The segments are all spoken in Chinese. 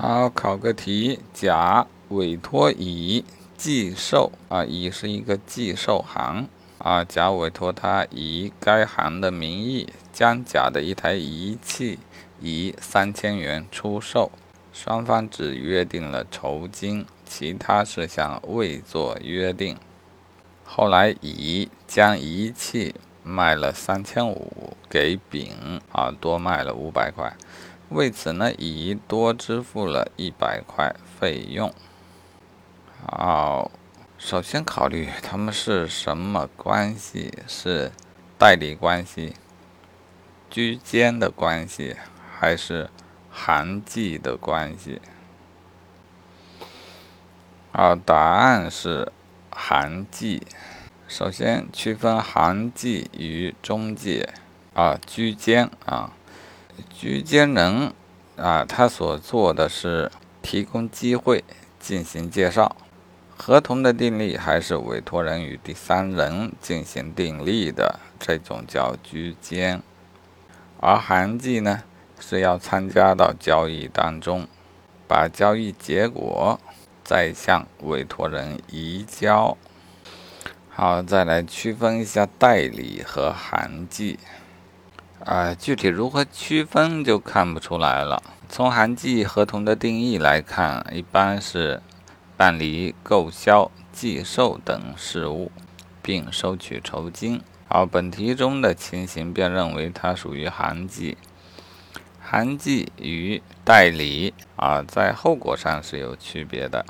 好，考个题：甲委托乙寄售啊，乙是一个寄售行啊，甲委托他以该行的名义，将甲的一台仪器以三千元出售，双方只约定了酬金，其他事项未做约定。后来乙将仪器卖了三千五给丙啊，多卖了五百块。为此呢，乙多支付了一百块费用。好，首先考虑他们是什么关系？是代理关系、居间的关系，还是行迹的关系？好，答案是行迹。首先区分行迹与中介啊，居间啊。居间人啊，他所做的是提供机会进行介绍。合同的订立还是委托人与第三人进行订立的，这种叫居间。而行迹呢，是要参加到交易当中，把交易结果再向委托人移交。好，再来区分一下代理和行迹。啊，具体如何区分就看不出来了。从函寄合同的定义来看，一般是办理购销、寄售等事务，并收取酬金。好本题中的情形便认为它属于函寄。函寄与代理啊，在后果上是有区别的。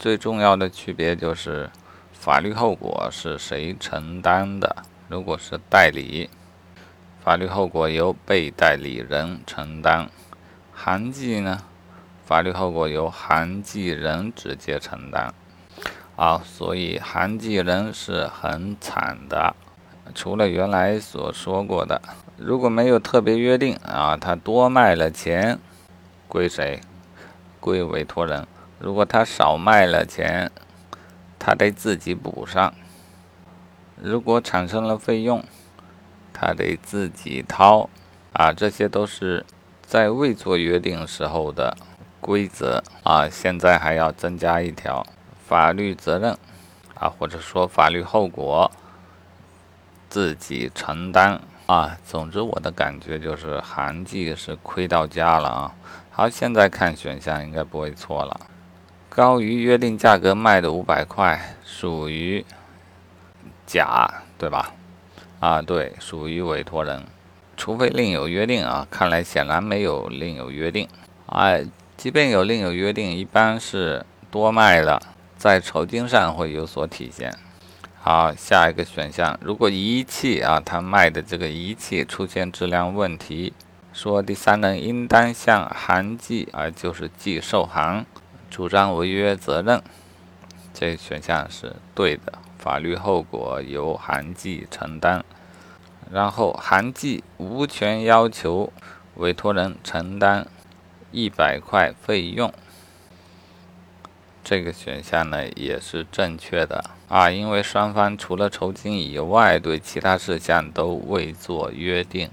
最重要的区别就是法律后果是谁承担的。如果是代理。法律后果由被代理人承担，函寄呢？法律后果由函寄人直接承担。啊，所以函寄人是很惨的。除了原来所说过的，如果没有特别约定啊，他多卖了钱，归谁？归委托人。如果他少卖了钱，他得自己补上。如果产生了费用，他得自己掏，啊，这些都是在未做约定时候的规则啊。现在还要增加一条法律责任啊，或者说法律后果自己承担啊。总之，我的感觉就是韩记是亏到家了啊。好，现在看选项应该不会错了，高于约定价格卖的五百块属于甲，对吧？啊，对，属于委托人，除非另有约定啊。看来显然没有另有约定。哎，即便有另有约定，一般是多卖了，在酬金上会有所体现。好，下一个选项，如果仪器啊，他卖的这个仪器出现质量问题，说第三人应当向行寄啊，就是寄售行主张违约责任，这选项是对的。法律后果由韩继承担，然后韩继无权要求委托人承担一百块费用，这个选项呢也是正确的。啊，因为双方除了酬金以外，对其他事项都未做约定。